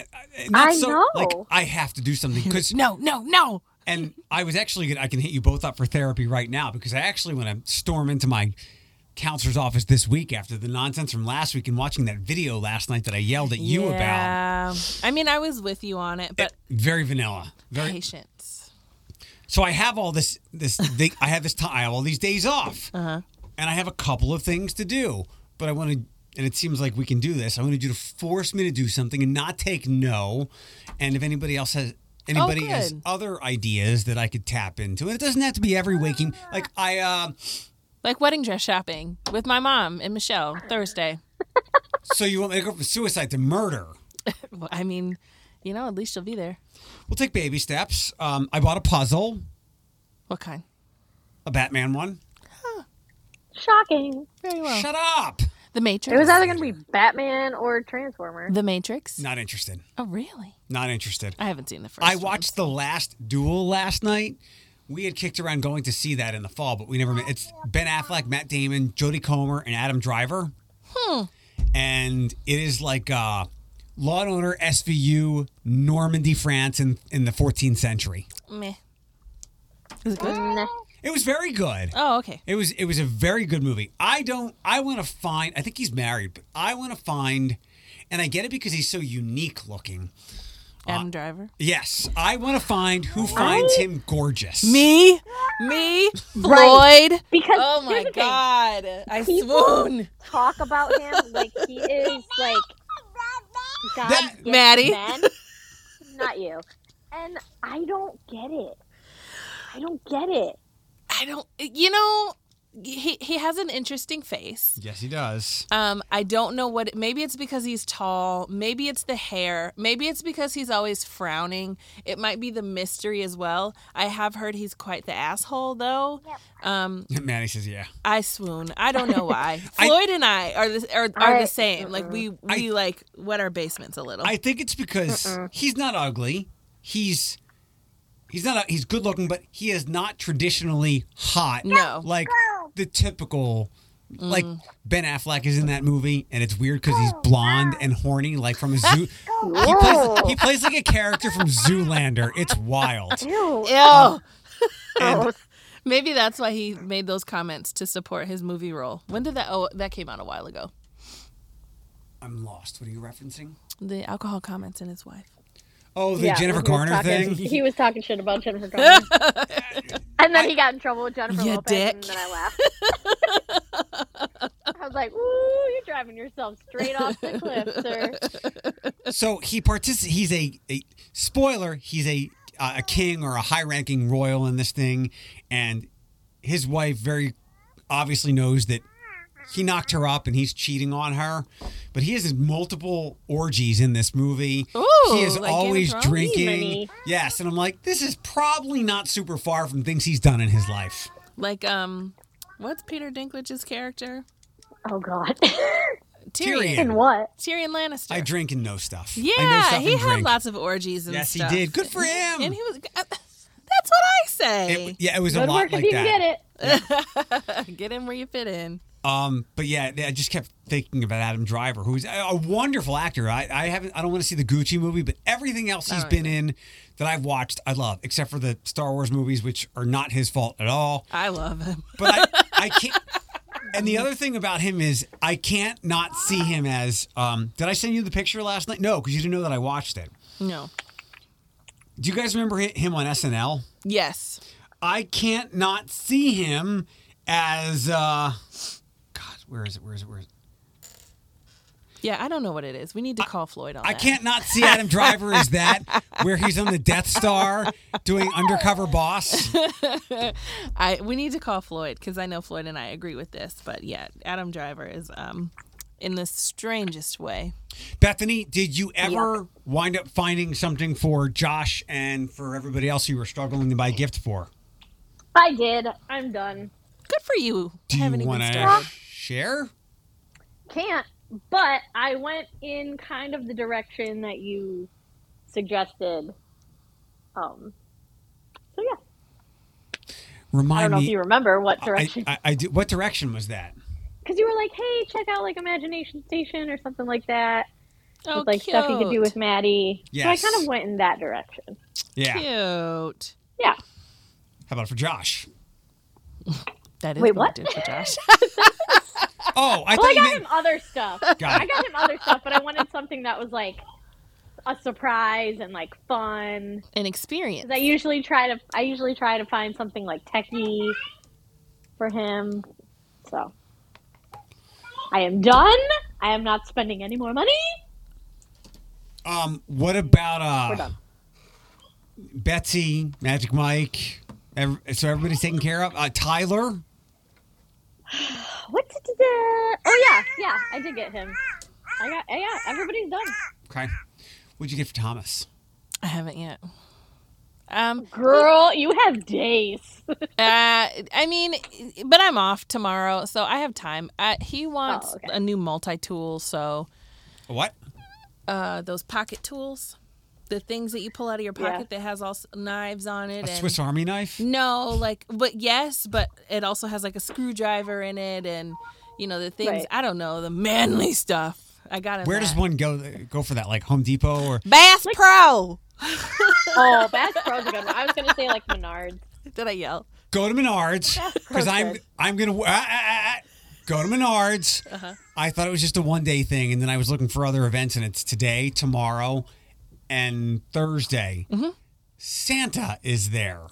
S1: not
S3: I
S1: so,
S3: know.
S1: Like I have to do something because [LAUGHS]
S2: no, no, no.
S1: and I was actually gonna, I can hit you both up for therapy right now because I actually want to storm into my counselor's office this week after the nonsense from last week and watching that video last night that I yelled at you about.
S2: I mean, I was with you on it, but
S1: Very vanilla. Very.
S2: patience.
S1: So I have all this this [LAUGHS] I have this time I have all these days off,
S2: Uh-huh.
S1: and I have a couple of things to do, but I want to. And it seems like we can do this. I wanted you to force me to do something and not take no. And if anybody else has anybody has other ideas that I could tap into, and it doesn't have to be every waking. Like I, uh,
S2: Like wedding dress shopping with my mom and Michelle Thursday. [LAUGHS]
S1: so you want me to go from suicide to murder? [LAUGHS]
S2: Well, I mean, You know, at least you'll be there.
S1: We'll take baby steps. Um, I bought a puzzle,
S2: What kind?
S1: a Batman one.
S3: Shocking.
S2: Very well.
S1: Shut up.
S2: the Matrix.
S3: It was either going to be Batman or Transformer.
S2: the Matrix.
S1: Not interested.
S2: Oh, really?
S1: Not interested.
S2: I haven't seen the first.
S1: I
S2: one.
S1: watched the last duel last night. We had kicked around going to see that in the fall, but we never met. It's Ben Affleck, Matt Damon, Jodie Comer, and Adam Driver.
S2: Hmm.
S1: And it is like uh, Law and Order SVU Normandy, France in, in the 14th century.
S2: Meh. Is it good?
S3: Nah.
S1: It was very good.
S2: Oh, okay.
S1: It was it was a very good movie. I don't I want to find I think he's married, but I want to find and I get it because he's so unique looking.
S2: Uh, Adam Driver.
S1: Yes, I want to find who finds him gorgeous.
S2: Me, me,
S3: Right.
S2: Floyd.
S3: Because
S2: Oh my
S3: the thing.
S2: god, I swoon.
S3: talk about him like he is like God
S1: That-
S2: Maddie.
S3: men. Not you. And I don't get it. I don't get it.
S2: I don't. You know, he he has an interesting face.
S1: Yes, he does.
S2: Um, I don't know what. Maybe it's because he's tall. Maybe it's the hair. Maybe it's because he's always frowning. It might be the mystery as well. I have heard he's quite the asshole, though. Um, [LAUGHS]
S1: Manny says, "Yeah."
S2: I swoon. I don't know why. [LAUGHS]
S1: I-
S2: Floyd and I are the, are, are
S3: I-
S2: the same. Like we we like wet our basements a little.
S1: I think it's because he's not ugly. He's he's not he's good looking, but he is not traditionally hot.
S2: No.
S1: like the typical. Like mm. Ben Affleck is in that movie, and it's weird because he's oh, blonde and horny, like from a zoo. He plays, he plays like a character from Zoolander. It's wild.
S3: Ew.
S2: Ew. [LAUGHS]
S3: Gross. Oh.
S2: Maybe that's why he made those comments to support his movie role. When did that? Oh, that came out a while ago.
S1: I'm lost. What are you referencing?
S2: The alcohol comments and his wife.
S1: Oh, the
S3: Yeah,
S1: Jennifer
S3: he
S1: Garner
S3: talking-
S1: thing. [LAUGHS]
S3: He was talking shit about Jennifer [LAUGHS] Garner. And then he got in trouble with Jennifer
S2: You
S3: Lopez,
S2: dick.
S3: and then I laughed. I was like, "Ooh, you're driving yourself straight off the cliff, sir." [LAUGHS]
S1: So he participates. He's a, a spoiler. He's a uh, a king or a high ranking royal in this thing, and his wife very obviously knows that he knocked her up and he's cheating on her. But he has multiple orgies in this movie.
S2: Ooh,
S1: he is
S2: like
S1: always drinking.
S3: Many.
S1: Yes, and I'm like, this is probably not super far from things he's done in his life.
S2: Like um, what's Peter Dinklage's character?
S3: Oh God. [LAUGHS]
S1: Tyrion.
S3: and what?
S2: Tyrion Lannister.
S1: I drink and know stuff. I know
S2: yeah,
S1: stuff
S2: he had
S1: drink.
S2: lots of orgies and stuff.
S1: Yes, he did. Good for him.
S2: And he was. uh, [LAUGHS] That's what I say.
S1: It- yeah, it was a
S3: Good
S1: lot
S3: work
S1: like
S3: if you
S1: that.
S3: get it. [LAUGHS]
S2: Get in where you fit in.
S1: Um, but yeah, I just kept thinking about Adam Driver, who's a a wonderful actor. I, I haven't, I don't want to see the Gucci movie, but everything else he's
S2: don't
S1: been in that I've watched, I love, except for the Star Wars movies, which are not his fault at all.
S2: I love him. [LAUGHS]
S1: But I, I can't. And the other thing about him is I can't not see him as. Um, did I send you the picture last night? No, because you didn't know that I watched it.
S2: No.
S1: Do you guys remember him on SNL?
S2: Yes.
S1: I can't not see him as. uh where is it? Where is it? Where is it?
S2: Yeah, I don't know what it is. We need to call Floyd on
S1: I
S2: that.
S1: can't not see Adam Driver as that, where he's on the Death Star doing undercover boss. [LAUGHS]
S2: I we need to call Floyd because I know Floyd and I agree with this. But yeah, Adam Driver is um in the strangest way.
S1: Bethany, did you ever wind up finding something for Josh and for everybody else you were struggling to buy a gift for?
S3: I did. I'm done.
S2: Good for you.
S1: Do you
S2: even
S1: want to
S2: started.
S1: Share?
S3: Can't. But I went in kind of the direction that you suggested. Um. So yeah, Remind I
S1: Remind
S3: don't know
S1: me.
S3: if you remember what
S1: I,
S3: direction.
S1: I, I do, what direction was that?
S3: Because you were like, "Hey, check out like Imagination Station or something like that."
S2: Oh,
S3: with like
S2: cute.
S3: stuff you could do with Maddie.
S1: Yes.
S3: So I kind of went in that direction.
S1: Yeah.
S2: Cute.
S3: Yeah.
S1: How about for Josh?
S2: That is
S3: Wait,
S2: what?
S3: what?
S2: I did for Josh. [LAUGHS] [LAUGHS]
S1: Oh, I
S3: Well,
S1: thought
S3: I
S1: you
S3: got
S1: meant.
S3: him other stuff.
S1: Got
S3: I got him other stuff, but I wanted something that was like a surprise and like fun.
S2: An experience.
S3: I usually try to I usually try to find something like techie for him. So I am done. I am not spending any more money.
S1: Um, what about
S3: We're
S1: uh,
S3: done.
S1: Betsy, Magic Mike? Ev- so everybody's taken care of. Uh, Tyler. [SIGHS] [SIGHS] [SIGHS]
S3: What did the? Oh yeah, yeah. I did get him. I got yeah. Everybody's done.
S1: Okay. What'd you get for Thomas?
S2: I haven't yet. Um,
S3: Girl, you have days. [LAUGHS]
S2: uh, I mean, but I'm off tomorrow, so I have time. Uh, he wants
S3: Oh, okay.
S2: a new multi tool, so
S1: What?
S2: uh, those pocket tools, the things that you pull out of your
S3: Yeah.
S2: pocket that has all knives on it.
S1: A
S2: and
S1: Swiss Army knife?
S2: No, like, but yes, but it also has like a screwdriver in it, and you know the things.
S3: Right.
S2: I don't know the manly stuff. I got it.
S1: Where does one go go for that? Like Home Depot or
S2: Bass Pro? [LAUGHS]
S3: oh, Bass Pro's a good one. I was gonna say like Menards.
S2: Did I yell?
S1: go to Menards because I'm. I'm gonna ah, ah. go to Menards.
S2: Uh-huh.
S1: I thought it was just a one day thing, and then I was looking for other events, and it's today, tomorrow, and Thursday.
S2: Mm-hmm.
S1: Santa is there.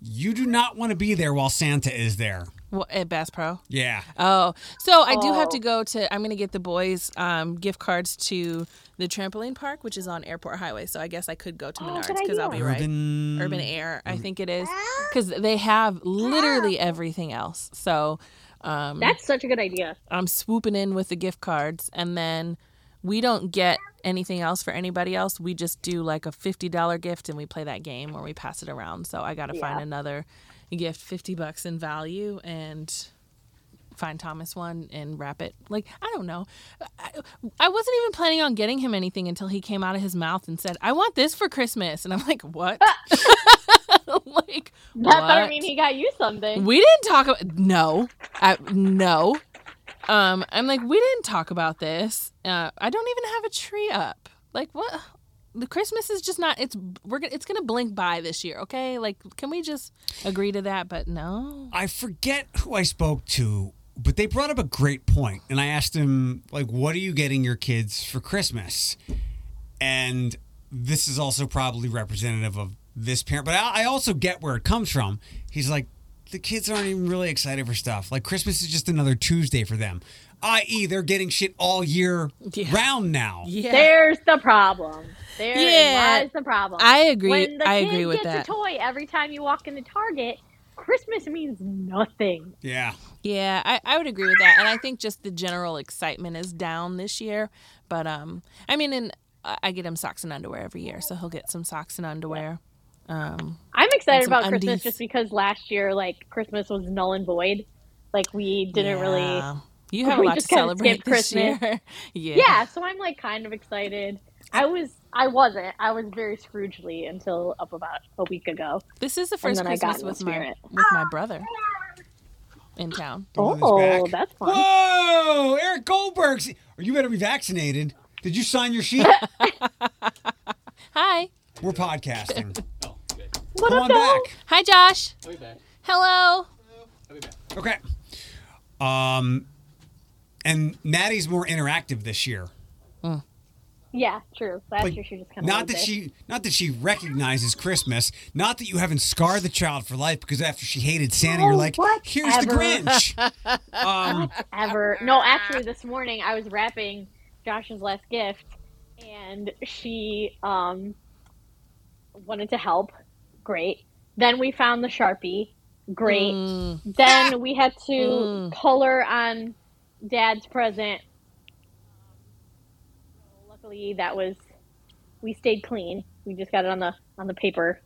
S1: You do not want to be there while Santa is there.
S2: What, at Bass Pro?
S1: Yeah.
S2: Oh, so I do have
S3: Oh.
S2: to go to. I'm going to get the boys um, gift cards to the trampoline park, which is on Airport Highway. So I guess I could go to
S3: Oh,
S2: Menards
S3: good
S2: because I'll be right.
S1: Urban.
S2: Urban Air, I think it is, because they have literally everything else. So um,
S3: That's such a good idea.
S2: I'm swooping in with the gift cards, and then we don't get anything else for anybody else. We just do like a fifty dollar gift, and we play that game where we pass it around. So I got to find another gift, fifty bucks in value, and find Thomas one and wrap it. Like I don't know. I, I wasn't even planning on getting him anything until he came out of his mouth and said, "I want this for Christmas," and I'm like, "What?" [LAUGHS] [LAUGHS] like
S3: That better
S2: what?
S3: mean he got you something.
S2: We didn't talk about no, I, no. Um, I'm like, we didn't talk about this. Uh, I don't even have a tree up. Like what? The Christmas is just not. It's we're gonna. It's gonna blink by this year. Okay, like can we just agree to that? But no.
S1: I forget who I spoke to, but they brought up a great point, and I asked him like, "What are you getting your kids for Christmas?" And this is also probably representative of this parent, but I, I also get where it comes from. He's like, the kids aren't even really excited for stuff. Like Christmas is just another Tuesday for them, i.e., they're getting shit all year
S2: Yeah.
S1: round now.
S2: Yeah.
S3: There's the problem. There
S2: Yeah.
S3: lies the problem.
S2: I agree.
S3: When the
S2: I
S3: kid
S2: agree with
S3: gets
S2: that.
S3: a toy every time you walk into Target, Christmas means nothing.
S1: Yeah.
S2: Yeah, I, I would agree with that, and I think just the general excitement is down this year. But um, I mean, and I I get him socks and underwear every year, so he'll get some socks and underwear. Um,
S3: I'm excited
S2: some
S3: about Christmas just because last year, like Christmas was null and void. Like we didn't really.
S2: You have a
S3: we
S2: lot to
S3: just kinda
S2: celebrate this
S3: Christmas.
S2: year. [LAUGHS] yeah.
S3: Yeah, so I'm like kind of excited. I was. I wasn't. I was very Scroogely until up about a week ago.
S2: This is the first
S3: then I got
S2: Christmas
S3: in the
S2: with my
S3: spirit.
S2: with my brother in town.
S1: Brother's
S3: oh, that's fun.
S1: Whoa, Eric Goldberg. Are you better be vaccinated. Did you sign your sheet? [LAUGHS] [LAUGHS]
S2: Hi,
S1: We're podcasting.
S3: What
S1: Come
S3: up,
S1: on
S3: dog?
S1: back.
S2: hi, Josh.
S4: I'll be back.
S2: Hello.
S4: I'll be back.
S1: Okay. Um, and Maddie's more interactive this year.
S3: Yeah, true. Last
S1: Like,
S3: year she just kind of
S1: Not that she, not that she recognizes Christmas. Not that you haven't scarred the child for life because after she hated Santa, you're
S3: Oh,
S1: like, here's the
S3: whatever.
S1: Grinch. [LAUGHS] um,
S3: ever. No, actually, this morning I was wrapping Josh's last gift, and she um wanted to help. Great. Then we found the sharpie. Great.
S2: Mm,
S3: Then we had to
S2: Mm.
S3: color on Dad's present. Luckily, that was we stayed clean. We just got it on the on the paper.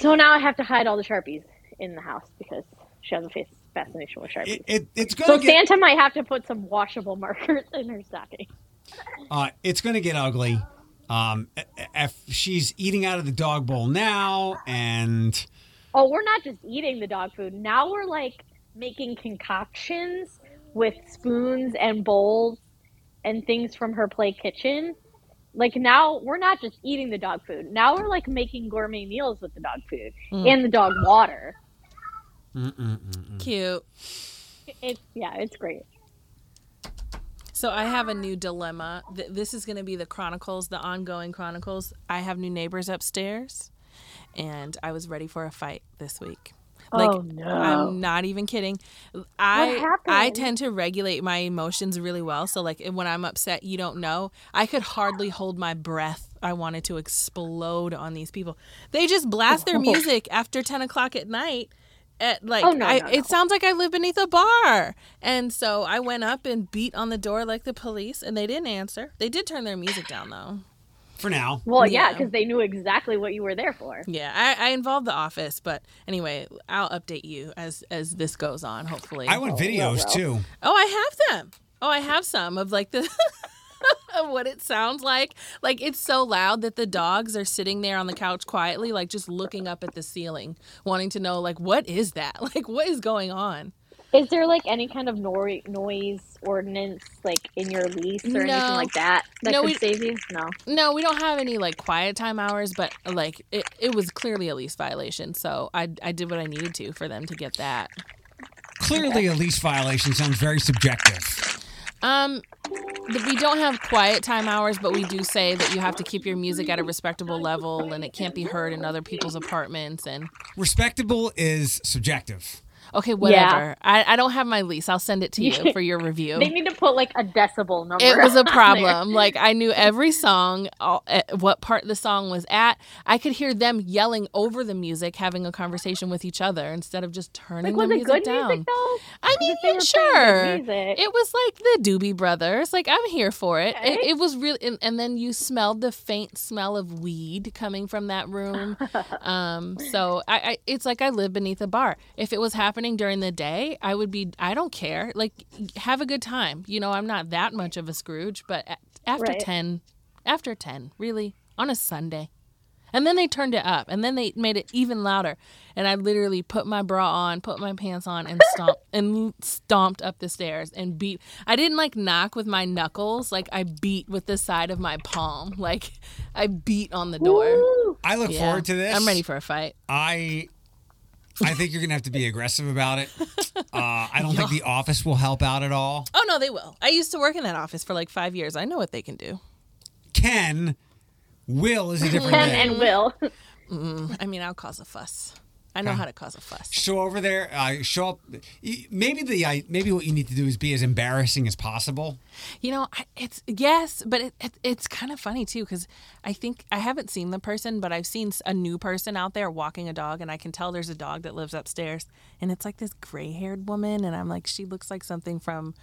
S3: So now I have to hide all the sharpies in the house because she has a face fascination with sharpies.
S1: it, it, it's
S3: So
S1: gonna get,
S3: Santa might have to put some washable markers [LAUGHS] in her stocking.
S1: uh, it's gonna get ugly. Um, if she's eating out of the dog bowl now, and
S3: Oh, we're not just eating the dog food. Now we're like making concoctions with spoons and bowls and things from her play kitchen. Like now we're not just eating the dog food. Now we're like making gourmet meals with the dog food
S2: Mm.
S3: and the dog water.
S2: cute.
S3: It's yeah, it's great.
S2: So I have a new dilemma. This is going to be the chronicles, the ongoing chronicles. I have new neighbors upstairs, and I was ready for a fight this week. Oh, like
S3: Oh, no.
S2: I'm not even kidding. I? I tend to regulate my emotions really well. So like when I'm upset, you don't know. I could hardly hold my breath. I wanted to explode on these people. They just blast their [LAUGHS] oh. music after ten o'clock at night. At like,
S3: Oh, no,
S2: I,
S3: no, no.
S2: it sounds like I live beneath a bar. And so I went up and beat on the door like the police, and they didn't answer. They did turn their music down though.
S1: for now.
S3: Well, yeah,
S2: Yeah.
S3: because they knew exactly what you were there for.
S2: Yeah, I, I involved the office, but anyway, I'll update you as as this goes on. Hopefully,
S1: I want oh,
S3: well,
S1: videos
S3: well.
S1: too.
S2: Oh, I have them. Oh, I have some of like the of [LAUGHS] [LAUGHS] what it sounds like. Like it's so loud that the dogs are sitting there on the couch quietly, like just looking up at the ceiling, wanting to know like what is that? [LAUGHS] Like what is going on?
S3: Is there like any kind of nor- noise ordinance like in your lease or
S2: No.
S3: anything like that that
S2: No,
S3: could
S2: we-
S3: save you? No.
S2: No, we don't have any like quiet time hours, but like it, it was clearly a lease violation, so I I did what I needed to for them to get that.
S1: Clearly, a lease violation sounds very subjective.
S2: Um, we don't have quiet time hours, but we do say that you have to keep your music at a respectable level and it can't be heard in other people's apartments. And
S1: Respectable is subjective.
S2: Okay, whatever. I, I don't have my lease. I'll send it to you [LAUGHS] for your review.
S3: They need to put like a decibel number.
S2: It was a [LAUGHS] problem. Like I knew every song, all, eh, what part the song was at. I could hear them yelling over the music, having a conversation with each other instead of just turning
S3: Like,
S2: the music
S3: good
S2: down.
S3: music though?
S2: I mean, sure. It was like the Doobie Brothers. Like I'm here for it. It, it was really, and, and then you smelled the faint smell of weed coming from that room. [LAUGHS] um, so I, I, it's like I live beneath a bar. If it was happening during the day, I would be. I don't care. Like have a good time. You know, I'm not that much of a Scrooge, but after
S3: Right.
S2: ten, after ten, really on a Sunday. And then they turned it up, and then they made it even louder. And I literally put my bra on, put my pants on, and stomped [LAUGHS] and stomped up the stairs and beat. I didn't like knock with my knuckles, like I beat with the side of my palm, like I beat on the door.
S3: Woo!
S1: I look
S2: Yeah.
S1: forward to this.
S2: I'm ready for a fight.
S1: I I think you're gonna have to be aggressive about it. [LAUGHS] Uh, I don't think the office will help out at all.
S2: Oh no, they will. I used to work in that office for like five years. I know what they can do.
S1: Ken, Will is a different
S3: Ken
S1: name.
S3: and Will.
S2: I mean, I'll cause a fuss. I know how to cause a fuss.
S1: Show over there. Uh, show up. Maybe the I maybe what you need to do is be as embarrassing as possible.
S2: You know, it's yes, but it, it, it's kind of funny too because I think I haven't seen the person, but I've seen a new person out there walking a dog, and I can tell there's a dog that lives upstairs, and it's like this gray-haired woman, and I'm like, she looks like something from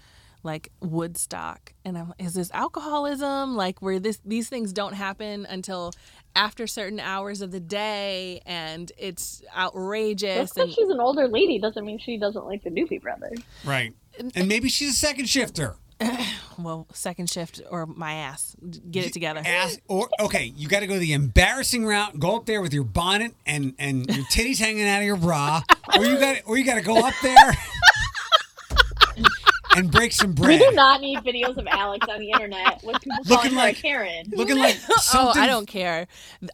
S2: like Woodstock, and I'm, is this alcoholism? Like where this these things don't happen until after certain hours of the day, and it's outrageous.
S3: Just because she's an older lady doesn't mean she doesn't like the Doobie Brothers.
S1: Right. And maybe she's a second shifter. [SIGHS]
S2: well, second shift or my ass, get it together.
S1: Ask, or okay, you got to go the embarrassing route. Go up there with your bonnet and and your titties hanging out of your bra, or you got or you got to go up there and break some
S3: We do not need videos of Alex on the internet with people
S1: Looking
S3: calling her
S1: like-
S3: a Karen.
S1: Looking like [LAUGHS]
S2: Oh. I don't care.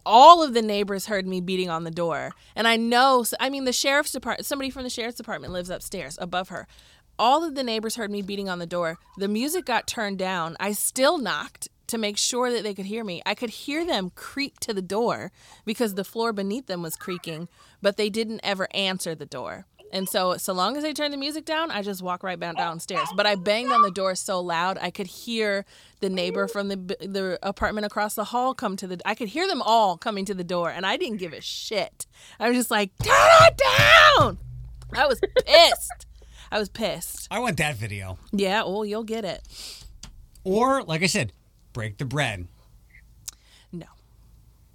S2: All of the neighbors heard me beating on the door. And I know, I mean, the sheriff's department, somebody from the sheriff's department lives upstairs above her. All of the neighbors heard me beating on the door. The music got turned down. I still knocked to make sure that they could hear me. I could hear them creak to the door because the floor beneath them was creaking, but they didn't ever answer the door. And so, so long as they turned the music down, I just walk right back downstairs. But I banged on the door so loud, I could hear the neighbor from the the apartment across the hall come to the. I could hear them all coming to the door, and I didn't give a shit. I was just like, turn it down. I was pissed. I was pissed.
S1: I want that video.
S2: Yeah, well, you'll get it.
S1: Or like I said, break the bread.
S2: No.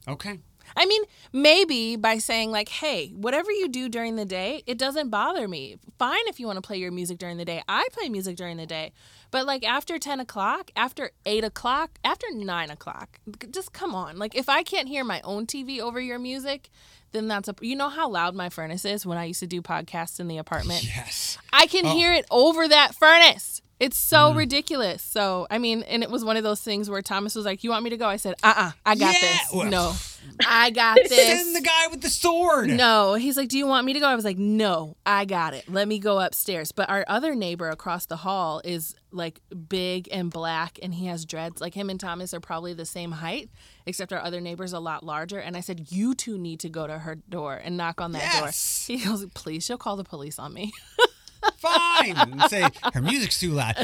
S1: Okay.
S2: I mean, maybe by saying, like, hey, whatever you do during the day, it doesn't bother me. Fine if you want to play your music during the day. I play music during the day. But, like, after 10 o'clock, after 8 o'clock, after 9 o'clock, just come on. Like, if I can't hear my own TV over your music, then that's a. You know how loud my furnace is when I used to do podcasts in the apartment? [LAUGHS]
S1: Yes.
S2: I can
S1: Oh.
S2: hear it over that furnace. It's so ridiculous. So, I mean, and it was one of those things where Thomas was like, You want me to go? I said, Uh uh I got
S1: Yeah.
S2: this.
S1: Well-
S2: No, [LAUGHS] I got
S1: Send
S2: this.
S1: the guy with the sword.
S2: No, he's like, Do you want me to go? I was like, No, I got it. Let me go upstairs. But our other neighbor across the hall is like big and black and he has dreads. Like him and Thomas are probably the same height, except our other neighbor's a lot larger. And I said, You two need to go to her door and knock on that
S1: Yes.
S2: door. He goes, Please, she'll call the police on me. [LAUGHS]
S1: Fine. And say her music's too loud.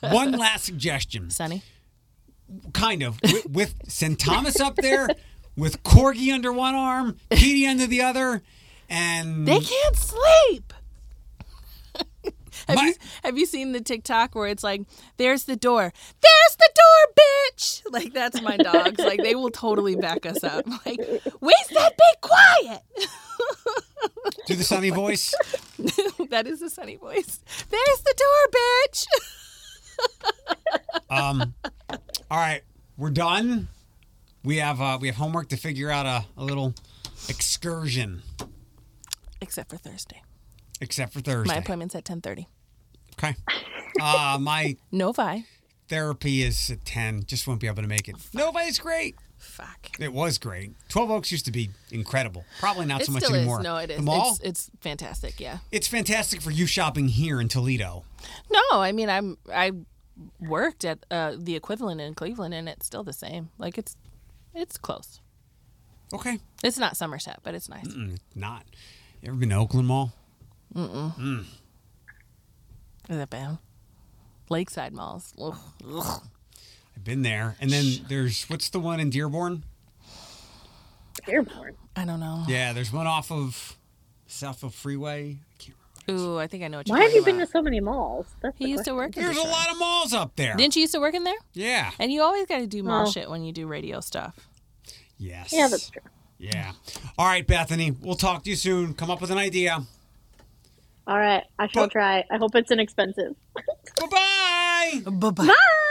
S1: One last suggestion.
S2: Sunny?
S1: Kind of. With, with St. Thomas up there, with Corgi under one arm, Petey under the other, and
S2: They can't sleep. have,
S1: My-
S2: you, have you seen the TikTok where it's like, there's the door. There's the door, bitch. bitch. Like that's my dogs. Like they will totally back us up. Like, where's that big quiet?
S1: Do the sunny voice. [LAUGHS]
S2: that is a sunny voice. There's the door, bitch. [LAUGHS]
S1: Um, all right, we're done. We have uh, we have homework to figure out a, a little excursion,
S2: Except for Thursday.
S1: except for Thursday.
S2: My appointment's at ten thirty.
S1: Okay. Uh, my [LAUGHS]
S2: Novi.
S1: therapy is at ten. Just won't be able to make it. Nobody's great.
S2: Fuck.
S1: It was great. Twelve Oaks used to be incredible. Probably not
S2: It
S1: so much
S2: still
S1: anymore.
S2: is. No, it is.
S1: The mall.
S2: It's, it's fantastic. Yeah.
S1: It's fantastic for you shopping here in Toledo.
S2: No, I mean I'm I worked at uh, the equivalent in Cleveland, and it's still the same. Like it's it's close.
S1: Okay.
S2: It's not Somerset, but it's nice.
S1: Mm, not. You ever been to Oakland Mall? Mm mm.
S2: Is that bad? Lakeside malls. Ugh. Ugh.
S1: I've been there. And then there's what's the one in Dearborn?
S3: Dearborn.
S2: I don't know.
S1: Yeah, there's one off of Southfield Freeway. I can't remember.
S2: Ooh, I think I know what you're
S3: Why have you
S2: talking
S3: been to so many malls? That's
S2: He
S3: the
S2: used to
S3: question.
S2: work in
S1: There's a
S2: Detroit.
S1: lot of malls up there.
S2: Didn't you used to work in there?
S1: Yeah.
S2: And you always got to do mall
S3: Oh.
S2: shit when you do radio stuff.
S1: Yes.
S3: Yeah, that's true.
S1: Yeah. All right, Bethany. We'll talk to you soon. Come up with an idea.
S3: All right, I shall
S1: But-
S3: try. I hope it's inexpensive. [LAUGHS]
S1: Bye bye.
S2: Bye bye.
S3: Bye.